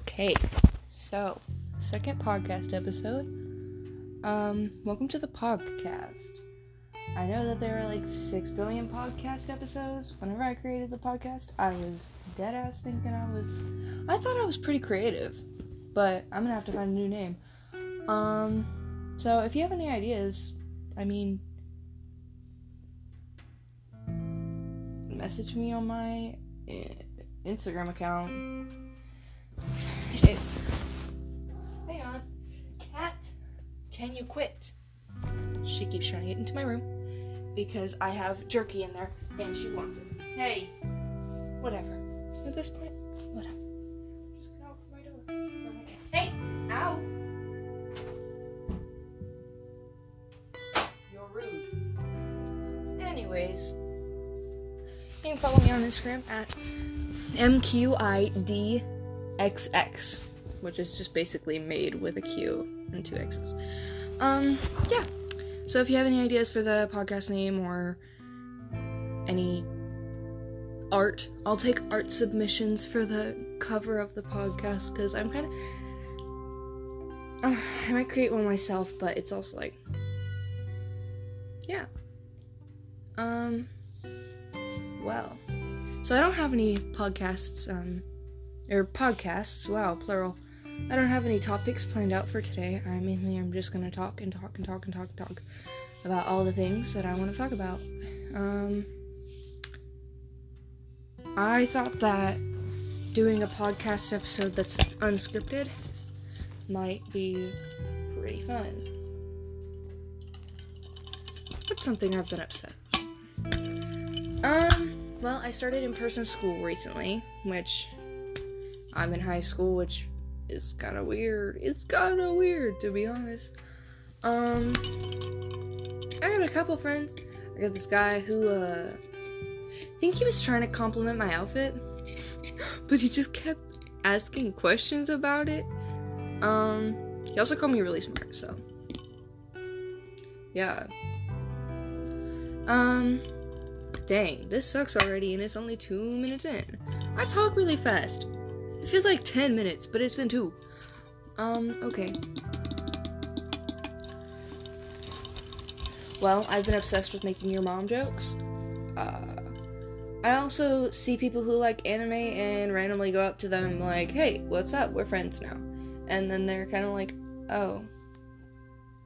Okay, so second podcast episode. Um, welcome to the podcast. I know that there are like six billion podcast episodes. Whenever I created the podcast, I was dead ass thinking I was. I thought I was pretty creative, but I'm gonna have to find a new name. Um, so if you have any ideas, I mean, message me on my eh, Instagram account. It's. Hang on. Cat, can you quit? She keeps trying to get into my room because I have jerky in there and she wants it. Hey! Whatever. At this point, whatever. Hey! Ow! You're rude. Anyways, you can follow me on Instagram at MQID XX, which is just basically made with a Q and two X's. Um, yeah. So if you have any ideas for the podcast name or any art, I'll take art submissions for the cover of the podcast because I'm kind of. Uh, I might create one myself, but it's also like. Yeah. Um. Well. So I don't have any podcasts, um, or podcasts, wow, plural. I don't have any topics planned out for today. I mainly am just gonna talk and talk and talk and talk and talk about all the things that I want to talk about. Um, I thought that doing a podcast episode that's unscripted might be pretty fun. But something I've been upset. Um, well, I started in person school recently, which I'm in high school, which is kind of weird. It's kind of weird, to be honest. Um, I got a couple friends. I got this guy who, uh, I think he was trying to compliment my outfit, but he just kept asking questions about it. Um, he also called me really smart, so. Yeah. Um, dang, this sucks already, and it's only two minutes in. I talk really fast. It feels like 10 minutes, but it's been two. Um, okay. Well, I've been obsessed with making your mom jokes. Uh, I also see people who like anime and randomly go up to them like, hey, what's up? We're friends now. And then they're kind of like, oh,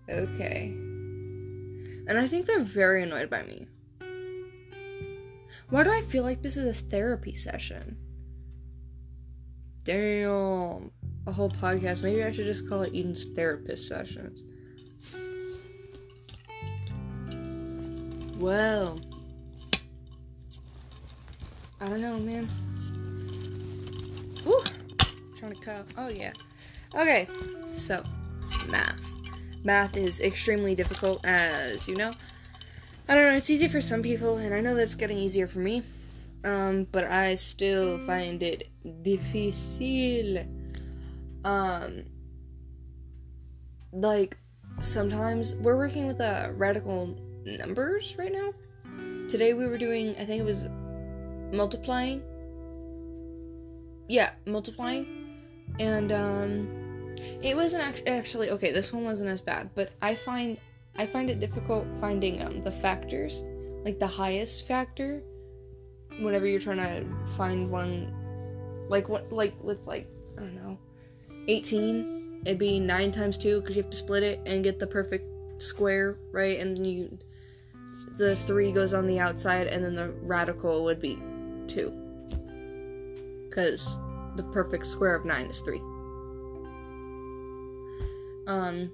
okay. And I think they're very annoyed by me. Why do I feel like this is a therapy session? Damn. A whole podcast. Maybe I should just call it Eden's therapist sessions. Well. I don't know, man. Ooh. trying to cut. Oh, yeah. Okay. So, math. Math is extremely difficult, as you know. I don't know, it's easy for some people, and I know that's getting easier for me. Um, but I still find it difficile. Um, like sometimes we're working with uh, radical numbers right now. Today we were doing, I think it was multiplying. Yeah, multiplying, and um, it wasn't act- actually okay. This one wasn't as bad, but I find I find it difficult finding um the factors, like the highest factor whenever you're trying to find one like what like with like i don't know 18 it'd be 9 times 2 because you have to split it and get the perfect square right? And you the 3 goes on the outside and then the radical would be 2 because the perfect square of 9 is 3 um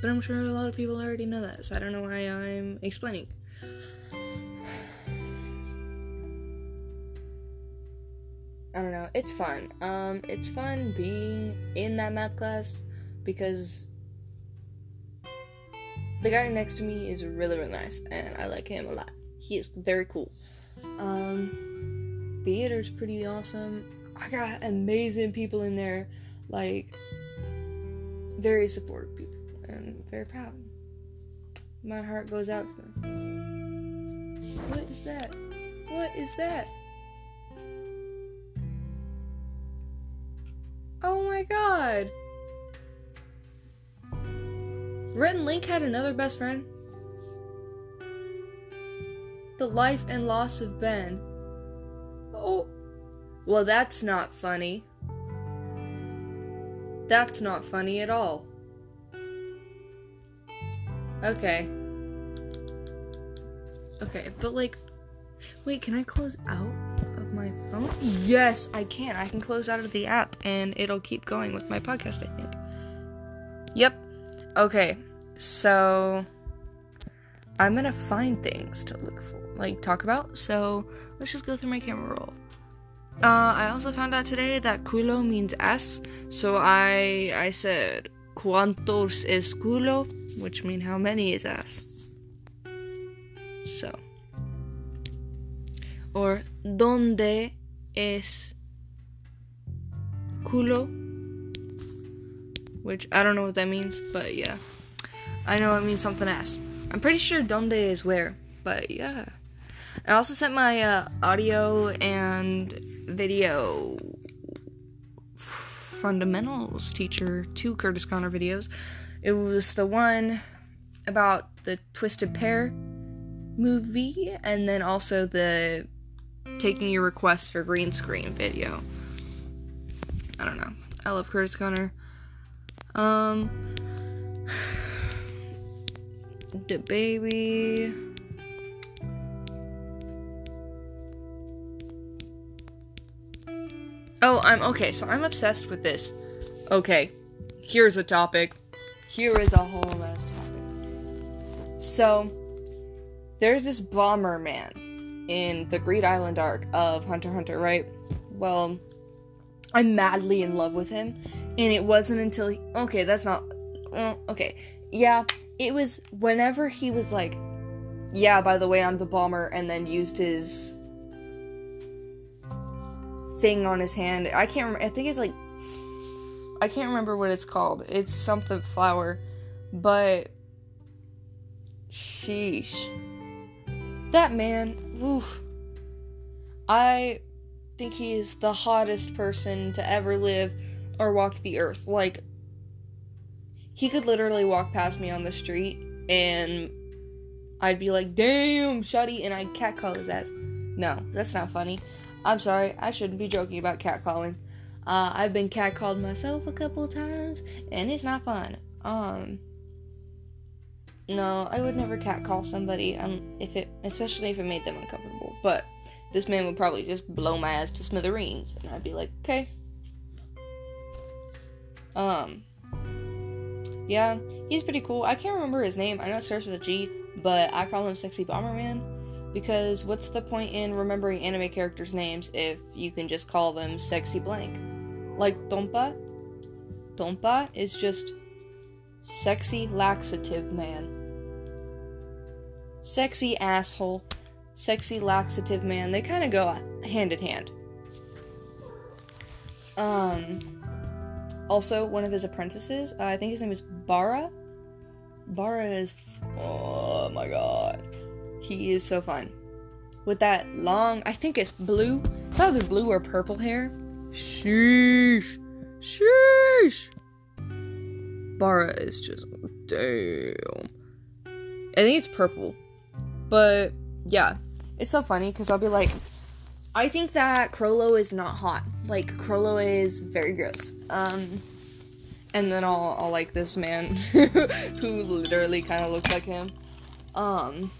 but i'm sure a lot of people already know that so i don't know why i'm explaining I don't know. It's fun. Um, it's fun being in that math class because the guy next to me is really, really nice, and I like him a lot. He is very cool. Um, theater's pretty awesome. I got amazing people in there, like very supportive people, and very proud. My heart goes out to them. What is that? What is that? My god. Rhett and Link had another best friend. The life and loss of Ben. Oh. Well, that's not funny. That's not funny at all. Okay. Okay, but like, wait, can I close out my phone? Yes, I can. I can close out of the app and it'll keep going with my podcast, I think. Yep. Okay, so I'm gonna find things to look for, like talk about. So let's just go through my camera roll. Uh, I also found out today that culo means ass, so I I said cuantos es culo, which mean how many is ass. So, or donde es culo, which I don't know what that means, but yeah, I know it means something ass. I'm pretty sure donde is where, but yeah. I also sent my uh, audio and video fundamentals teacher two Kurtis Conner videos. It was the one about the Twisted Pair movie, and then also the taking your requests for green screen video. I don't know. I love Kurtis Conner. Um, the baby. Oh, I'm okay, so I'm obsessed with this. Okay, here's a topic. Here is a whole ass topic. So, there's this bomber man in the Greed Island arc of Hunter Hunter, right? Well, I'm madly in love with him, and it wasn't until he, okay, that's not okay. Yeah, it was whenever he was like, yeah, by the way, I'm the bomber, and then used his thing on his hand. I can't remember. I think it's like I can't remember what it's called. It's something flower, but sheesh. That man, oof. I think he is the hottest person to ever live or walk the earth. Like he could literally walk past me on the street and I'd be like, "Damn, shutty," and I'd catcall his ass. No, that's not funny. I'm sorry, I shouldn't be joking about catcalling. Uh, I've been catcalled myself a couple times, and it's not fun. Um, no, I would never catcall somebody, um, if it, especially if it made them uncomfortable. But this man would probably just blow my ass to smithereens, and I'd be like, okay. Um, yeah, he's pretty cool. I can't remember his name. I know it starts with a G, but I call him Sexy Bomberman because what's the point in remembering anime characters' names if you can just call them sexy blank? Like Tompa? Tompa is just sexy laxative man. Sexy asshole, sexy laxative man. They kind of go hand in hand. Um also one of his apprentices, uh, I think his name is Bara. Bara is oh my god. He is so fun. With that long, I think it's blue. It's either blue or purple hair. Sheesh. Sheesh. Bara is just damn. I think it's purple. But yeah, it's so funny because I'll be like, I think that Chrollo is not hot. Like Chrollo is very gross. Um, and then I'll I'll like this man who literally kind of looks like him. Um,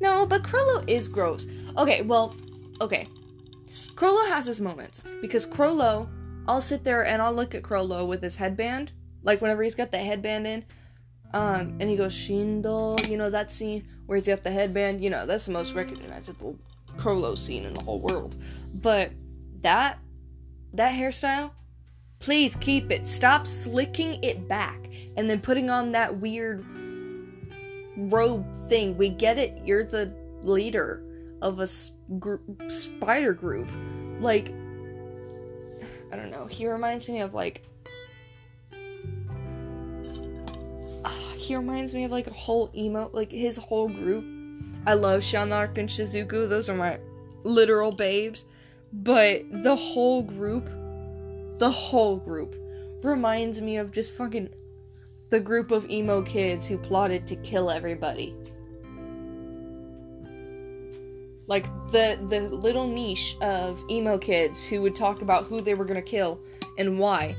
no, but Chrollo is gross. Okay, well, okay. Chrollo has his moments because Chrollo, I'll sit there and I'll look at Chrollo with his headband, like whenever he's got the headband in, um, and he goes Shindo, you know that scene where he's got the headband, you know that's the most recognizable Chrollo scene in the whole world. But that that hairstyle, please keep it. Stop slicking it back and then putting on that weird robe thing. We get it. You're the leader of a spider group. Like, I don't know. He reminds me of like. Uh, he reminds me of like a whole emo, like his whole group. I love Shalnark and Shizuku. Those are my literal babes. But the whole group the whole group reminds me of just fucking the group of emo kids who plotted to kill everybody. Like the the little niche of emo kids who would talk about who they were gonna kill and why,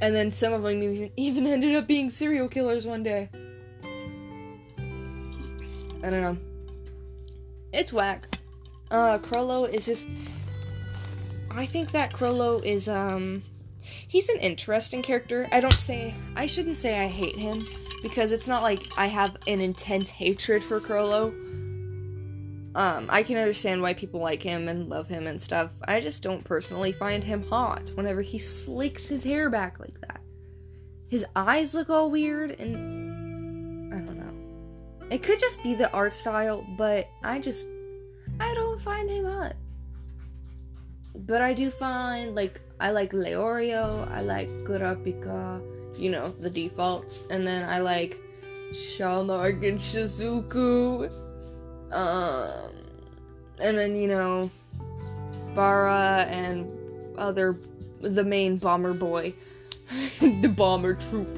and then some of them even ended up being serial killers one day. I don't know. It's whack. Uh, Chrollo is just. I think that Chrollo is um he's an interesting character. I don't say I shouldn't say I hate him because it's not like I have an intense hatred for Chrollo. Um, I can understand why people like him and love him and stuff. I just don't personally find him hot whenever he slicks his hair back like that. His eyes look all weird and I don't know. It could just be the art style, but I just I don't find him hot. But I do find like I like Leorio, I like Kurapika, you know, the defaults, and then I like Shalnark and Shizuku. Um and then, you know, Bara and other the main bomber boy. the bomber troop.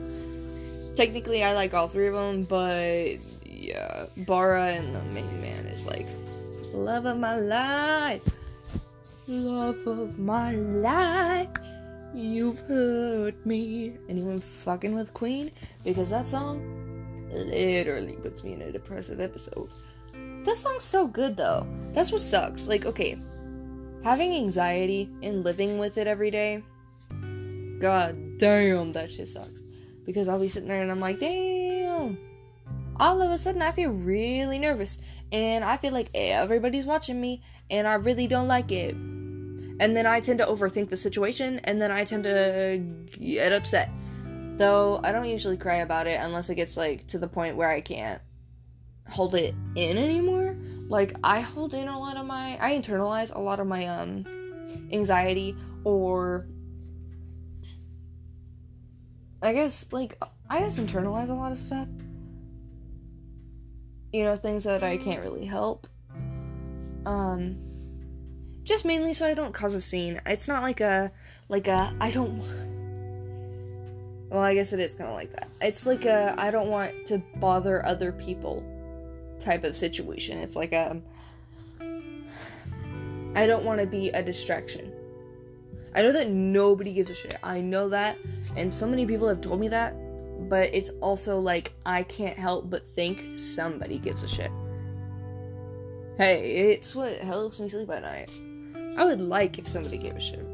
Technically I like all three of them, but yeah, Bara and the main man is like love of my life love of my life. You've hurt me. Anyone fucking with Queen? Because that song literally puts me in a depressive episode. That song's so good though. That's what sucks. Like, okay, having anxiety and living with it every day, god damn, that shit sucks. Because I'll be sitting there and I'm like, damn. All of a sudden, I feel really nervous. And I feel like everybody's watching me. And I really don't like it and then I tend to overthink the situation, and then I tend to get upset. Though I don't usually cry about it unless it gets like to the point where I can't hold it in anymore. Like I hold in a lot of my I internalize a lot of my um anxiety or I guess like I just internalize a lot of stuff. You know, things that I can't really help. Um just mainly so I don't cause a scene. It's not like a like a I don't Well, I guess it is kind of like that. It's like a I don't want to bother other people type of situation. It's like a I don't want to be a distraction. I know that nobody gives a shit. I know that, and so many people have told me that, but it's also like I can't help but think somebody gives a shit. Hey, it's what helps me sleep at night. I would like if somebody gave a shit.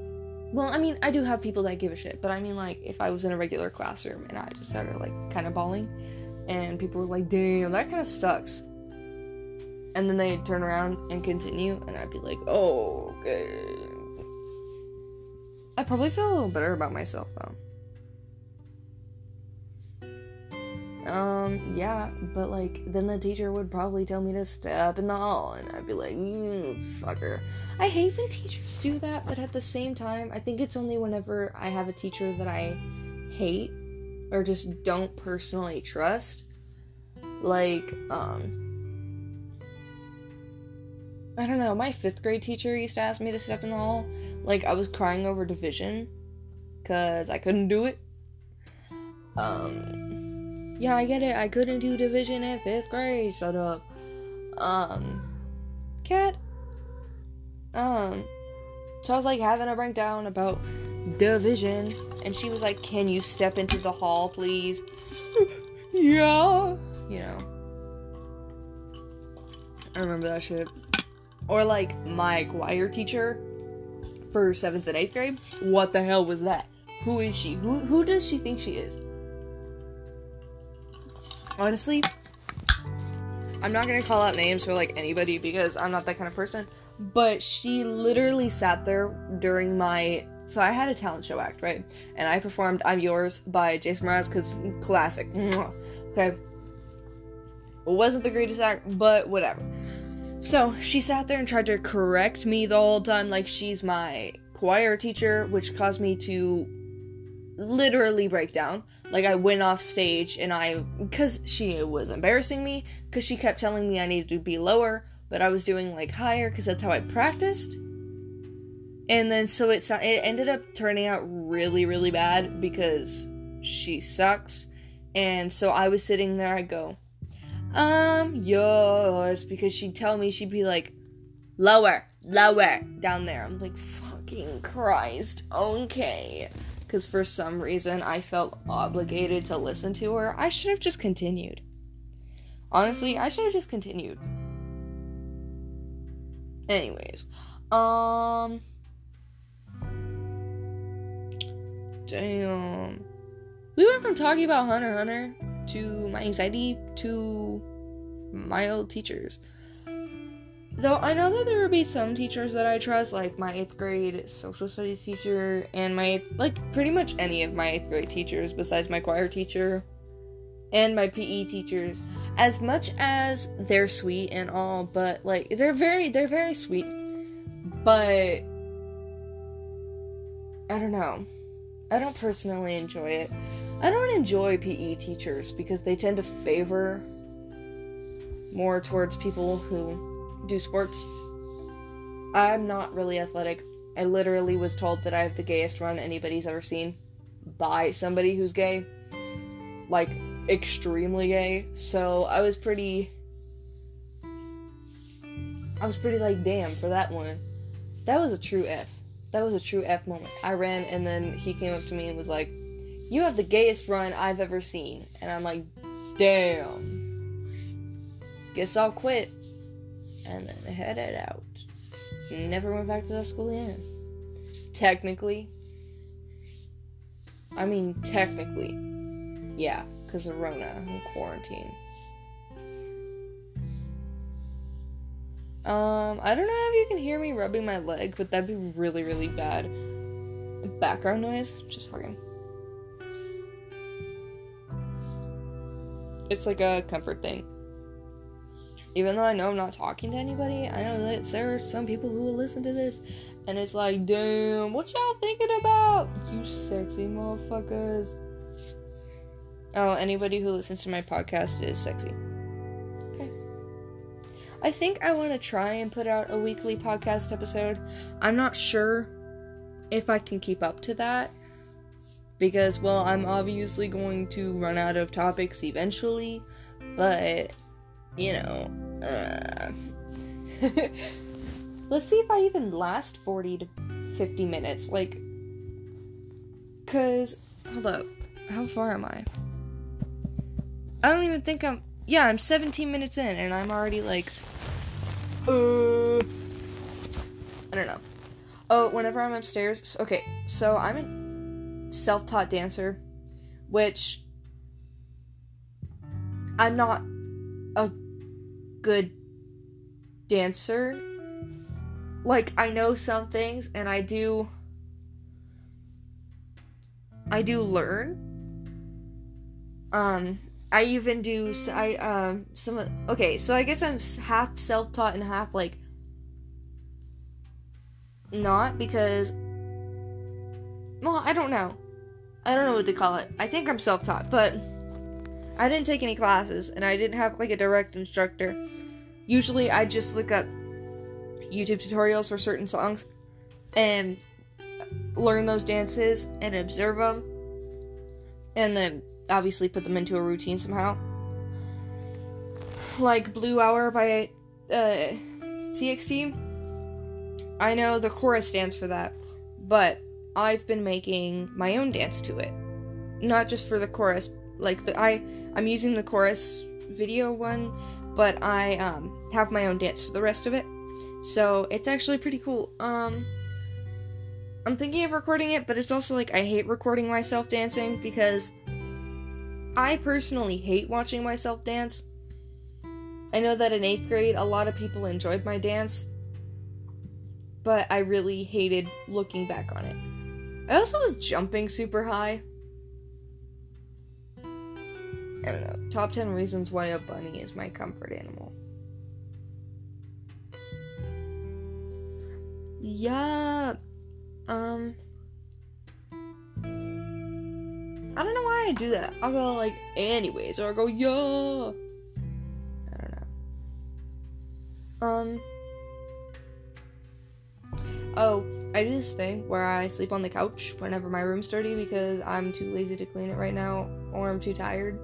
Well, I mean, I do have people that give a shit, but I mean, like, if I was in a regular classroom and I just started, like, kind of bawling, and people were like, damn, that kind of sucks. And then they'd turn around and continue, and I'd be like, oh, okay. I probably feel a little better about myself, though. Um, yeah, but like, then the teacher would probably tell me to step in the hall, and I'd be like, you fucker. I hate when teachers do that, but at the same time, I think it's only whenever I have a teacher that I hate or just don't personally trust. Like, um, I don't know, my fifth grade teacher used to ask me to step in the hall. Like, I was crying over division because I couldn't do it. Um, yeah, I get it. I couldn't do division in fifth grade. Shut up. Um, cat. Um, so I was like having a breakdown about division, and she was like, "Can you step into the hall, please?" yeah. You know. I remember that shit. Or like my choir teacher for seventh and eighth grade. What the hell was that? Who is she? Who who does she think she is? honestly, I'm not gonna call out names for like anybody because I'm not that kind of person. But she literally sat there during my so I had a talent show act, right? And I performed I'm Yours by Jason Mraz because classic. Okay. It wasn't the greatest act, but whatever. So she sat there and tried to correct me the whole time, like she's my choir teacher, which caused me to literally break down. Like I went off stage and I because she was embarrassing me because she kept telling me I needed to be lower, but I was doing like higher because that's how I practiced. And then so it it ended up turning out really really bad because she sucks. And so I was sitting there I go, "Um, yours" because she'd tell me she'd be like, "Lower, lower down there." I'm like, "Fucking Christ." Okay. Cuz for some reason I felt obligated to listen to her. I should have just continued. Honestly, I should have just continued. Anyways, um Damn. We went from talking about Hunter Hunter to my anxiety to my old teachers. Though I know that there would be some teachers that I trust, like my eighth grade social studies teacher and my like pretty much any of my eighth grade teachers besides my choir teacher and my PE teachers. As much as they're sweet and all, but like they're very they're very sweet. But I don't know. I don't personally enjoy it. I don't enjoy PE teachers because they tend to favor more towards people who do sports. I'm not really athletic. I literally was told that I have the gayest run anybody's ever seen by somebody who's gay. Like, extremely gay. So I was pretty. I was pretty like, damn, for that one. That was a true F that was a true F moment. I ran and then he came up to me and was like, You have the gayest run I've ever seen. And I'm like, Damn. Guess I'll quit. And then I headed out. Never went back to that school again. Technically. I mean, technically. Yeah, because of Rona and quarantine. Um, I don't know if you can hear me rubbing my leg, but that'd be really, really bad. Background noise, just fucking. It's like a comfort thing. Even though I know I'm not talking to anybody, I know that there are some people who will listen to this, and it's like, damn, what y'all thinking about? You sexy motherfuckers. Oh, anybody who listens to my podcast is sexy. I think I want to try and put out a weekly podcast episode. I'm not sure if I can keep up to that because, well, I'm obviously going to run out of topics eventually, but you know, uh, let's see if I even last 40 to 50 minutes. Like, because, hold up, how far am I? I don't even think I'm yeah, I'm 17 minutes in and I'm already like, uh, I don't know. Oh, whenever I'm upstairs, okay, so I'm a self-taught dancer, which I'm not a good dancer. Like I know some things and I do I do learn. Um I even do I um some okay, so I guess I'm half self-taught and half like not because well, I don't know. I don't know what to call it. I think I'm self-taught, but I didn't take any classes and I didn't have like a direct instructor. Usually I just look up YouTube tutorials for certain songs and learn those dances and observe them and then obviously put them into a routine somehow. Like Blue Hour by uh, TXT. I know the chorus stands for that, but I've been making my own dance to it. Not just for the chorus, like the I I'm using the chorus video one, but I um have my own dance for the rest of it. So it's actually pretty cool. Um I'm thinking of recording it, but it's also like I hate recording myself dancing because I personally hate watching myself dance. I know that in 8th grade a lot of people enjoyed my dance, but I really hated looking back on it. I also was jumping super high. I don't know. Top 10 reasons why a bunny is my comfort animal. Yeah. Um I don't know why I do that. I'll go like anyways, or I'll go yeah. I don't know. Um. oh, I do this thing where I sleep on the couch whenever my room's dirty because I'm too lazy to clean it right now or I'm too tired.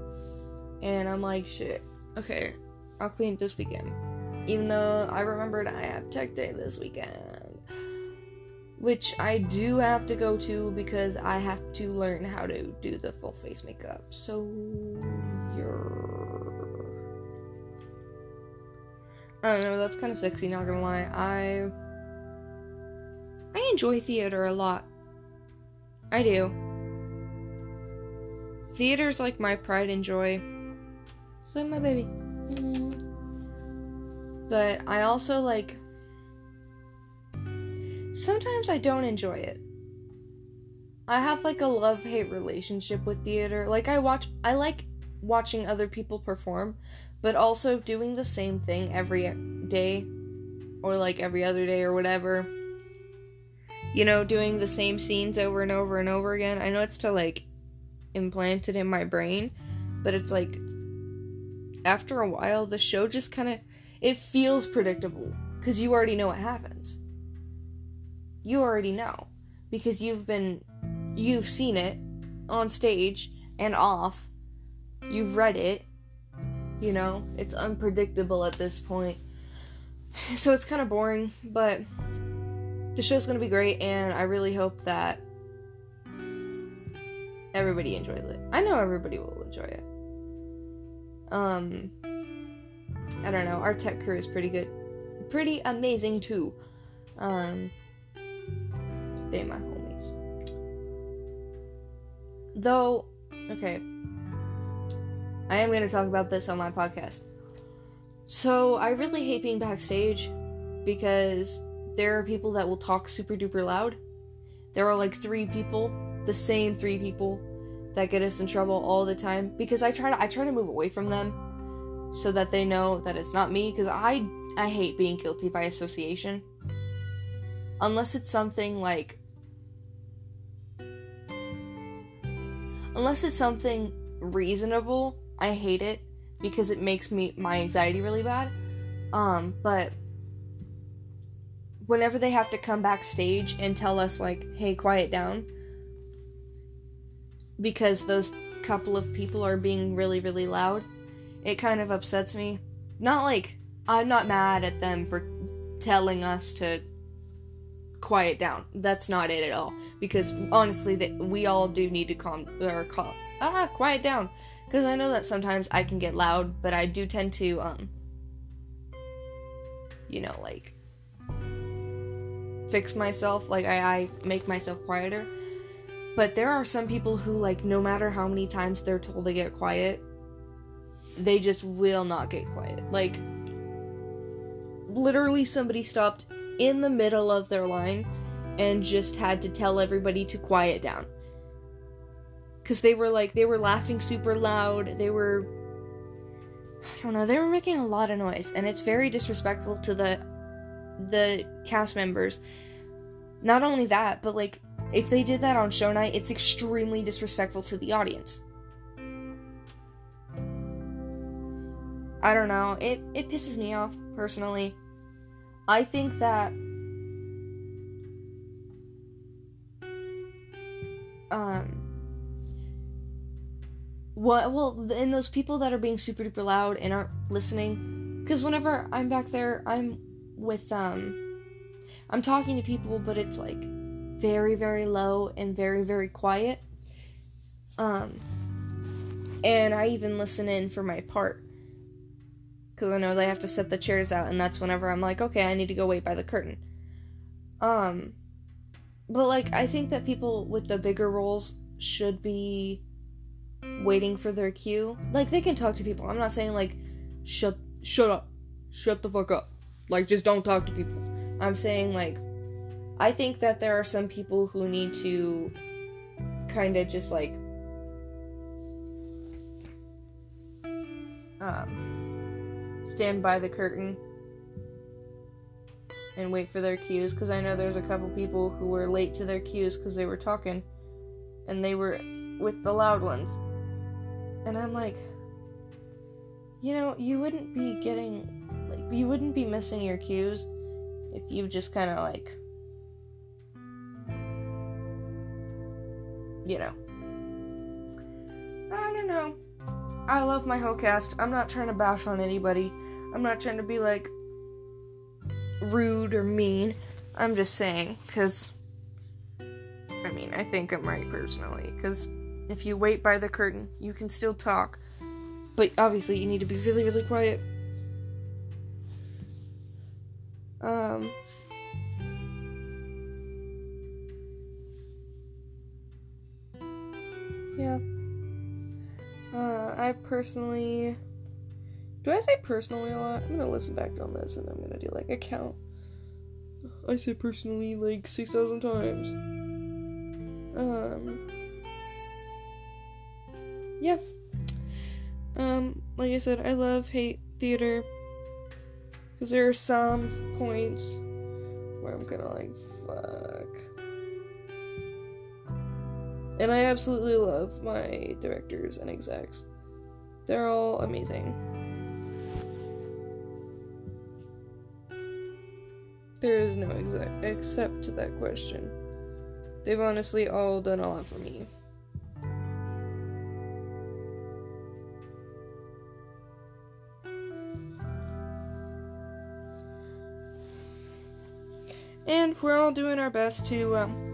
And I'm like, shit, okay, I'll clean it this weekend. Even though I remembered I have tech day this weekend. Which I do have to go to because I have to learn how to do the full face makeup. So, you're. I don't know, that's kind of sexy, not gonna lie. I. I enjoy theater a lot. I do. Theater's like my pride and joy. Like my baby. Mm. But I also like. Sometimes I don't enjoy it. I have like a love hate relationship with theater. Like, I watch. I like watching other people perform, but also doing the same thing every day or like every other day or whatever. You know, doing the same scenes over and over and over again. I know it's to like implant it in my brain, but it's like after a while the show just kind of it feels predictable because you already know what happens. You already know because you've been you've seen it on stage and off. You've read it. You know, it's unpredictable at this point. So it's kind of boring, but the show's going to be great and I really hope that everybody enjoys it. I know everybody will enjoy it. Um, I don't know. Our tech crew is pretty good, pretty amazing too. Um, my homies. Though, okay, I am going to talk about this on my podcast. So I really hate being backstage because there are people that will talk super duper loud. There are like three people, the same three people that get us in trouble all the time because I try to I try to move away from them so that they know that it's not me because I I hate being guilty by association. Unless it's something like unless it's something reasonable, I hate it because it makes me my anxiety really bad. Um, but whenever they have to come backstage and tell us like, "Hey, quiet down," because those couple of people are being really, really loud, it kind of upsets me. Not like I'm not mad at them for telling us to quiet down. That's not it at all. Because honestly, that we all do need to calm or call ah quiet down. Because I know that sometimes I can get loud, but I do tend to um, you know, like fix myself. Like I, I make myself quieter. But there are some people who, like, no matter how many times they're told to get quiet, they just will not get quiet. Like, literally, somebody stopped in the middle of their line and just had to tell everybody to quiet down. Because they were like, they were laughing super loud. They were. I don't know, they were making a lot of noise, and it's very disrespectful to the the cast members. Not only that, but like if they did that on show night, it's extremely disrespectful to the audience. I don't know. It it pisses me off personally. I think that um what well and those people that are being super duper loud and aren't listening because whenever i'm back there i'm with um i'm talking to people but it's like very very low and very very quiet. Um and i even listen in for my part because i know they have to set the chairs out and that's whenever i'm like okay i need to go wait by the curtain. Um but like i think that people with the bigger roles should be waiting for their cue. Like they can talk to people. I'm not saying like shut shut up. Shut the fuck up. Like just don't talk to people. I'm saying like I think that there are some people who need to kind of just like um, stand by the curtain and wait for their cues because I know there's a couple people who were late to their cues because they were talking and they were with the loud ones. And I'm like, you know, you wouldn't be getting, like, you wouldn't be missing your cues if you just kind of like, you know. I don't know. I love my whole cast. I'm not trying to bash on anybody. I'm not trying to be like rude or mean. I'm just saying, because I mean, I think I'm right personally. Because if you wait by the curtain, you can still talk. But obviously, you need to be really, really quiet. Um. Yeah. Uh, I personally. Do I say personally a lot? I'm gonna listen back on this and I'm gonna do like a count. I say personally like 6,000 times. Um. Yeah. Um, like I said, I love hate theater. Because there are some points where I'm gonna like, fuck. And I absolutely love my directors and execs. They're all amazing. There is no exec except to that question. They've honestly all done a lot for me. And we're all doing our best to um,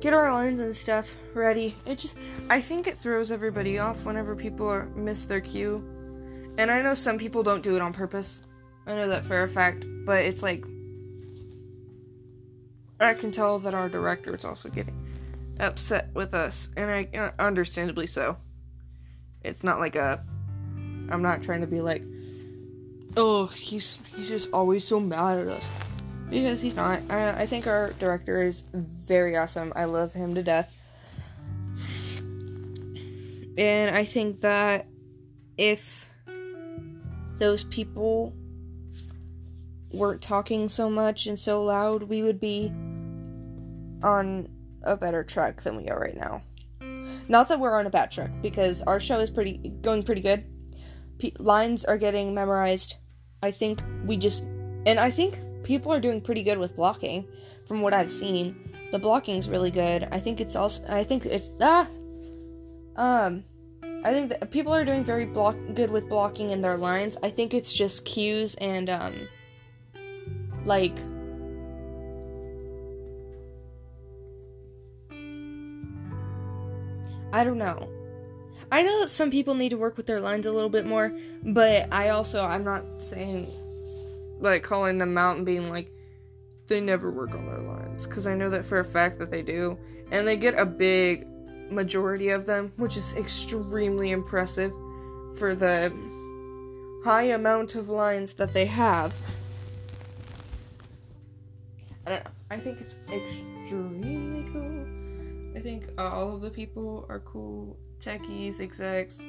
get our lines and stuff ready. It just, I think it throws everybody off whenever people are, miss their cue. And I know some people don't do it on purpose. I know that for a fact, but it's like I can tell that our director is also getting upset with us, and I uh, understandably so. It's not like a I'm not trying to be like, oh, he's he's just always so mad at us because he's not. I, I think our director is very awesome. I love him to death, and I think that if those people weren't talking so much and so loud, we would be on a better track than we are right now. Not that we're on a bad track, because our show is pretty going pretty good. P- lines are getting memorized. I think we just, and I think people are doing pretty good with blocking, from what I've seen. The blocking's really good. I think it's also, I think it's ah, um, I think that people are doing very block good with blocking in their lines. I think it's just cues and um, like I don't know. I know that some people need to work with their lines a little bit more, but I also I'm not saying like calling them out and being like they never work on their lines because I know that for a fact that they do, and they get a big majority of them, which is extremely impressive for the high amount of lines that they have. I. I think it's extremely cool. I think uh, all of the people are cool. Techies, execs,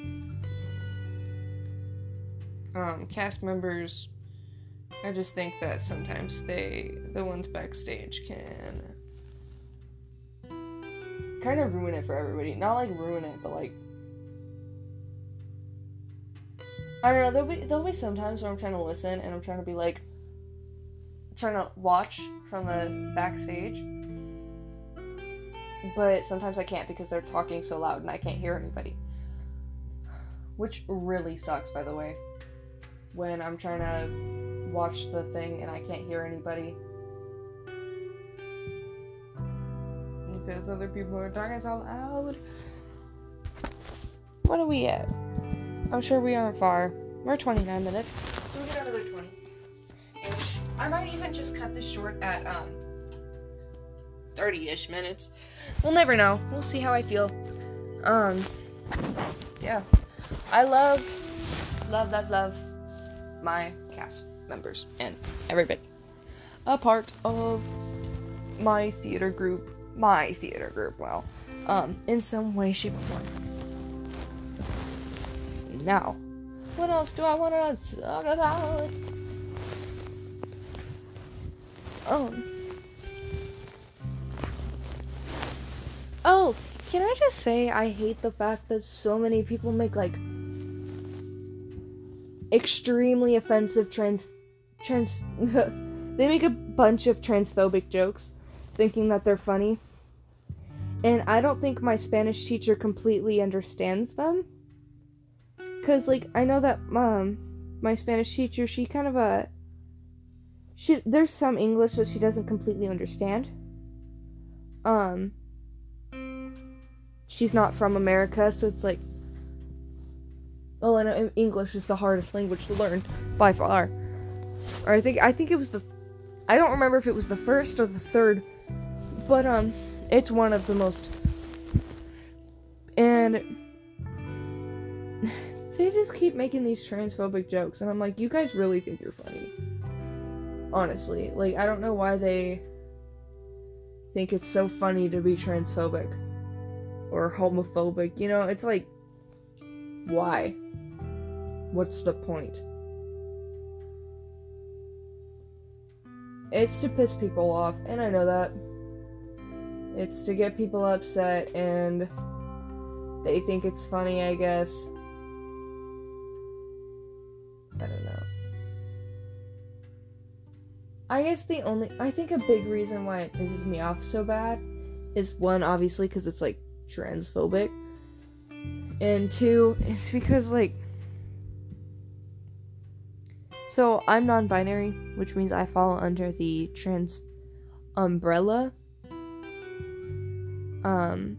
um, cast members. I just think that sometimes they, the ones backstage, can kind of ruin it for everybody. Not like ruin it, but like I don't know. There'll be there'll be sometimes where I'm trying to listen and I'm trying to be like trying to watch from the backstage but sometimes I can't because they're talking so loud and I can't hear anybody. Which really sucks, by the way. When I'm trying to watch the thing and I can't hear anybody. Because other people are talking so loud. What are we at? I'm sure we aren't far. We're 29 minutes, so we get another 20. I might even just cut this short at um 30-ish minutes. We'll never know. We'll see how I feel. Um yeah. I love love love love my cast members and everybody. A part of my theater group, my theater group, well, um, in some way, shape, or form. Now, what else do I want to talk about? Um, Oh, can I just say I hate the fact that so many people make like extremely offensive trans trans they make a bunch of transphobic jokes thinking that they're funny. and I don't think my Spanish teacher completely understands them. Cause like I know that um my Spanish teacher she kind of a uh, she there's some English that she doesn't completely understand. Um she's not from America, so it's like well, I know English is the hardest language to learn by far. Or I think I think it was the I don't remember if it was the first or the third, but um it's one of the most and they just keep making these transphobic jokes and I'm like, you guys really think you're funny. Honestly. Like I don't know why they think it's so funny to be transphobic or homophobic. You know, it's like why? What's the point? It's to piss people off, and I know that. It's to get people upset, and they think it's funny, I guess. I don't know. I guess the only. I think a big reason why it pisses me off so bad is one, obviously, because it's like transphobic. And two, it's because, like. So I'm non binary, which means I fall under the trans umbrella. Um,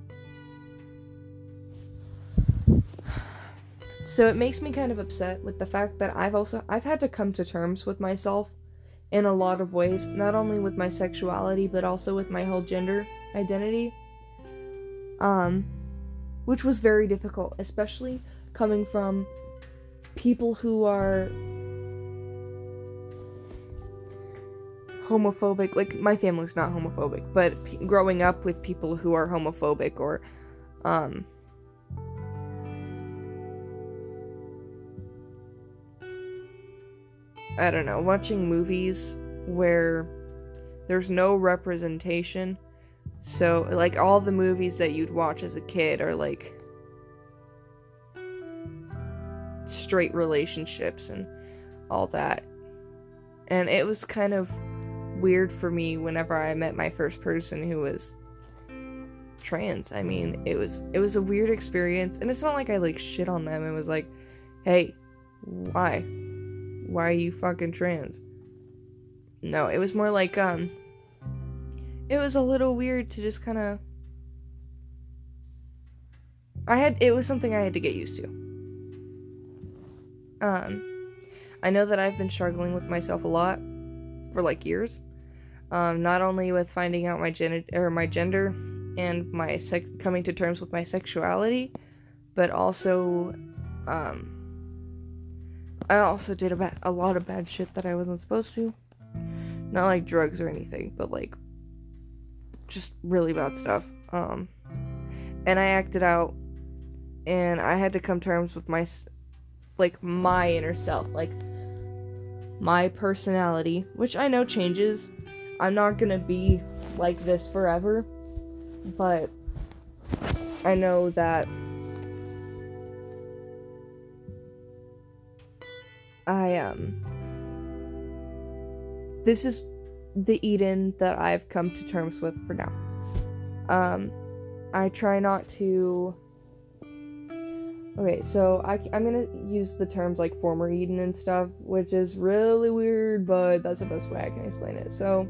so it makes me kind of upset with the fact that I've also I've had to come to terms with myself in a lot of ways, not only with my sexuality but also with my whole gender identity. Um which was very difficult, especially coming from people who are homophobic. Like my family's not homophobic, but p- growing up with people who are homophobic or um I don't know, watching movies where there's no representation. So, like all the movies that you'd watch as a kid are like straight relationships and all that. And it was kind of weird for me whenever I met my first person who was trans. I mean, it was it was a weird experience, and it's not like I like shit on them. It was like, hey, why, why are you fucking trans? No, it was more like um, it was a little weird to just kind of. I had it was something I had to get used to. Um, I know that I've been struggling with myself a lot for like years. Um, not only with finding out my gen or my gender and my coming to terms with my sexuality, but also, um, I also did a, ba- a lot of bad shit that I wasn't supposed to. Not like drugs or anything, but like just really bad stuff. Um, and I acted out, and I had to come terms with my like my inner self, like my personality, which I know changes. I'm not gonna be like this forever, but I know that I um this is the Eden that I've come to terms with for now. Um I try not to Okay, so I, I'm gonna use the terms like former Eden and stuff, which is really weird, but that's the best way I can explain it. So,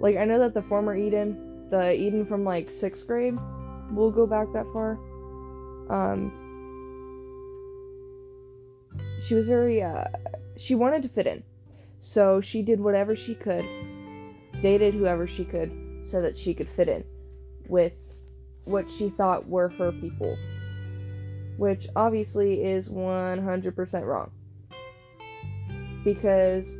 like, I know that the former Eden, the Eden from like sixth grade, we'll go back that far. Um, she was very, uh, she wanted to fit in. So she did whatever she could, dated whoever she could, so that she could fit in with what she thought were her people which obviously is 100% wrong. Because,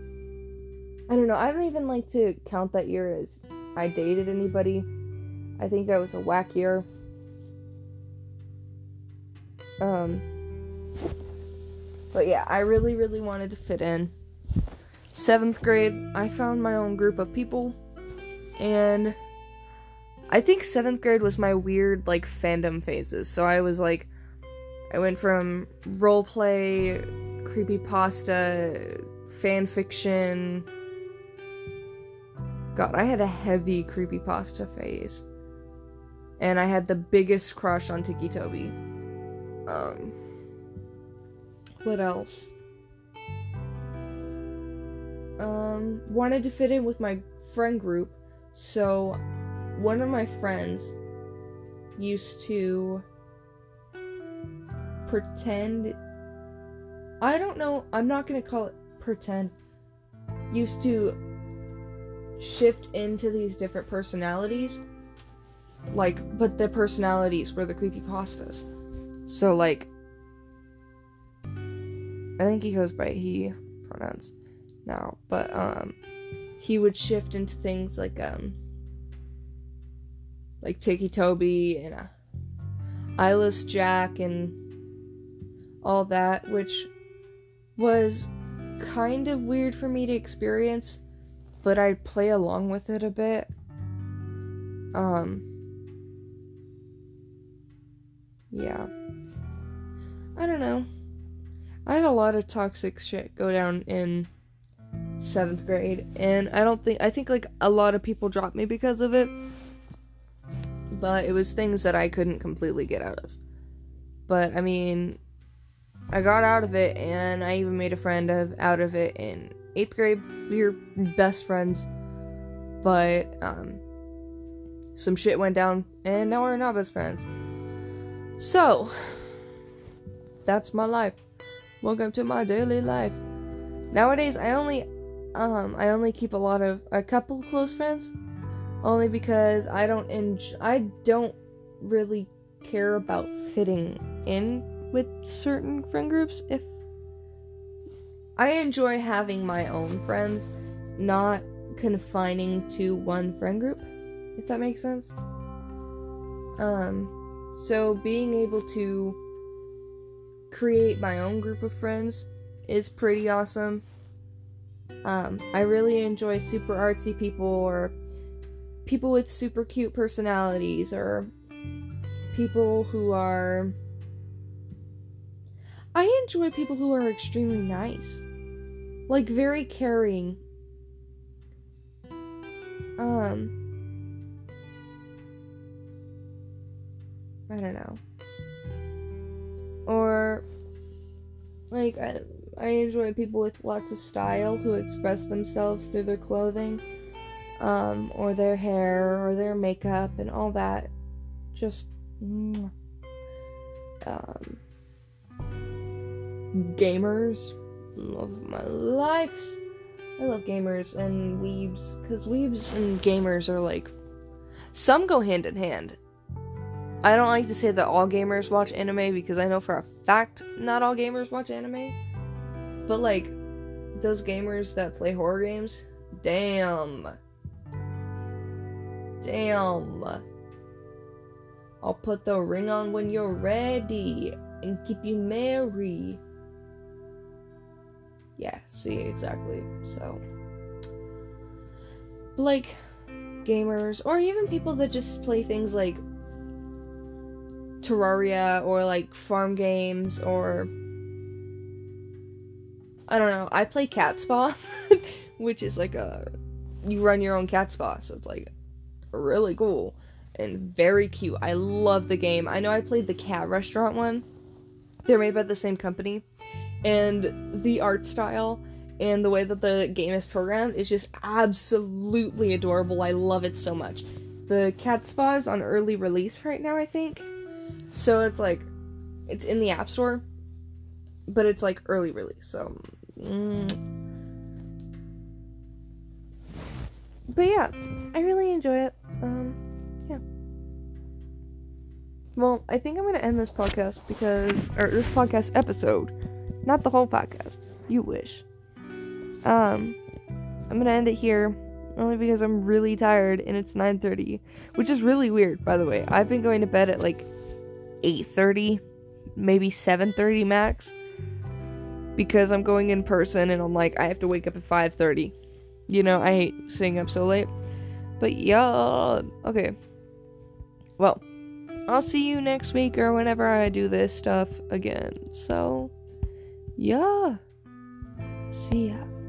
I don't know, I don't even like to count that year as I dated anybody. I think that was a whack year. Um, but yeah, I really, really wanted to fit in. Seventh grade, I found my own group of people, and I think seventh grade was my weird, like, fandom phases. So I was like, I went from role roleplay, creepypasta, fan fiction. God, I had a heavy creepypasta phase. and I had the biggest crush on Ticci Toby. Um, what else? Um, wanted to fit in with my friend group, so one of my friends used to pretend. I don't know, I'm not gonna call it pretend. Used to shift into these different personalities. Like, but the personalities were the creepy pastas. So, like, I think he goes by he pronouns now, but um, he would shift into things like um, like Ticci Toby and uh, Eyeless Jack and all that, which was kind of weird for me to experience, but I'd play along with it a bit. Um, yeah. I don't know. I had a lot of toxic shit go down in seventh grade, and I don't think I think like a lot of people dropped me because of it. But it was things that I couldn't completely get out of. But I mean, I got out of it, and I even made a friend of out of it in eighth grade. We were best friends, but um, some shit went down, and now we're not best friends. So, that's my life. Welcome to my daily life. Nowadays, I only, um, I only keep a lot of a couple close friends, only because I don't I don't really care about fitting in with certain friend groups. If I enjoy having my own friends, not confining to one friend group, if that makes sense. Um, so being able to create my own group of friends is pretty awesome. Um, I really enjoy super artsy people or people with super cute personalities or people who are. I enjoy people who are extremely nice, like very caring. Um, I don't know. Or like I, I enjoy people with lots of style who express themselves through their clothing um, or their hair or their makeup and all that. Just um, gamers love my life i love gamers and weebs because weebs and gamers are like some go hand in hand I don't like to say that all gamers watch anime because I know for a fact not all gamers watch anime. But like those gamers that play horror games, damn. Damn. I'll put the ring on when you're ready and keep you merry. Yeah, see, exactly. So, like, gamers, or even people that just play things like Terraria or like farm games or I don't know. I play Cat Spa, which is like a you run your own cat spa, so it's like really cool and very cute. I love the game. I know I played the cat restaurant one. They're made by the same company. And the art style and the way that the game is programmed is just absolutely adorable. I love it so much. The cat spa is on early release right now, I think. So it's like, it's in the App Store, but it's like early release. So, mm. but yeah, I really enjoy it. Um, yeah. Well, I think I'm gonna end this podcast because, or this podcast episode, not the whole podcast. You wish. Um, I'm gonna end it here only because I'm really tired and it's 9:30, which is really weird by the way. I've been going to bed at like 8:30, maybe 7:30 max because I'm going in person and I'm like I have to wake up at 5:30. You know, I hate staying up so late. But yeah, okay. Well, I'll see you next week or whenever I do this stuff again. So, yeah. See ya.